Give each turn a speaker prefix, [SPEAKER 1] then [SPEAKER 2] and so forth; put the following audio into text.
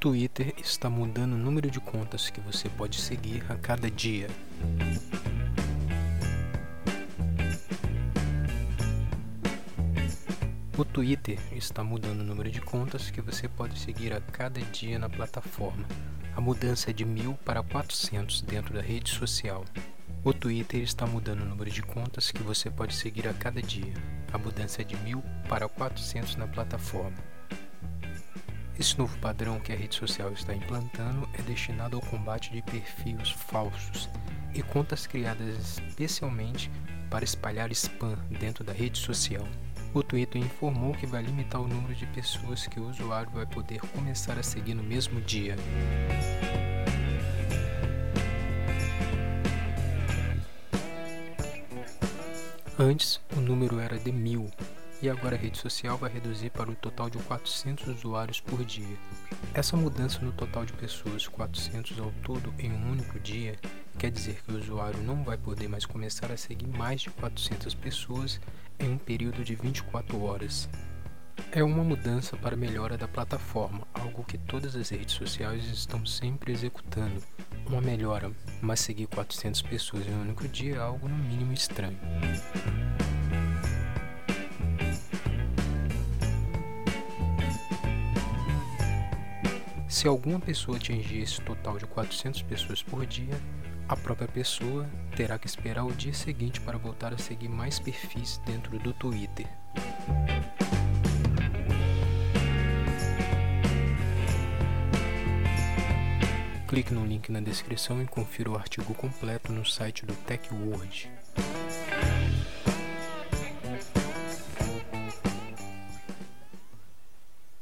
[SPEAKER 1] Twitter está mudando o número de contas que você pode seguir a cada dia. O Twitter está mudando o número de contas que você pode seguir a cada dia na plataforma. A mudança é de 1000 para 400 dentro da rede social. O Twitter está mudando o número de contas que você pode seguir a cada dia. A mudança é de 1000 para 400 na plataforma. Esse novo padrão que a rede social está implantando é destinado ao combate de perfis falsos e contas criadas especialmente para espalhar spam dentro da rede social. O Twitter informou que vai limitar o número de pessoas que o usuário vai poder começar a seguir no mesmo dia. Antes, o número era de mil e agora a rede social vai reduzir para o total de 400 usuários por dia. Essa mudança no total de pessoas, 400 ao todo em um único dia, quer dizer que o usuário não vai poder mais começar a seguir mais de 400 pessoas em um período de 24 horas. É uma mudança para melhora da plataforma, algo que todas as redes sociais estão sempre executando. Uma melhora, mas seguir 400 pessoas em um único dia é algo no mínimo estranho. Se alguma pessoa atingir esse total de 400 pessoas por dia, a própria pessoa terá que esperar o dia seguinte para voltar a seguir mais perfis dentro do Twitter. Clique no link na descrição e confira o artigo completo no site do TechWord.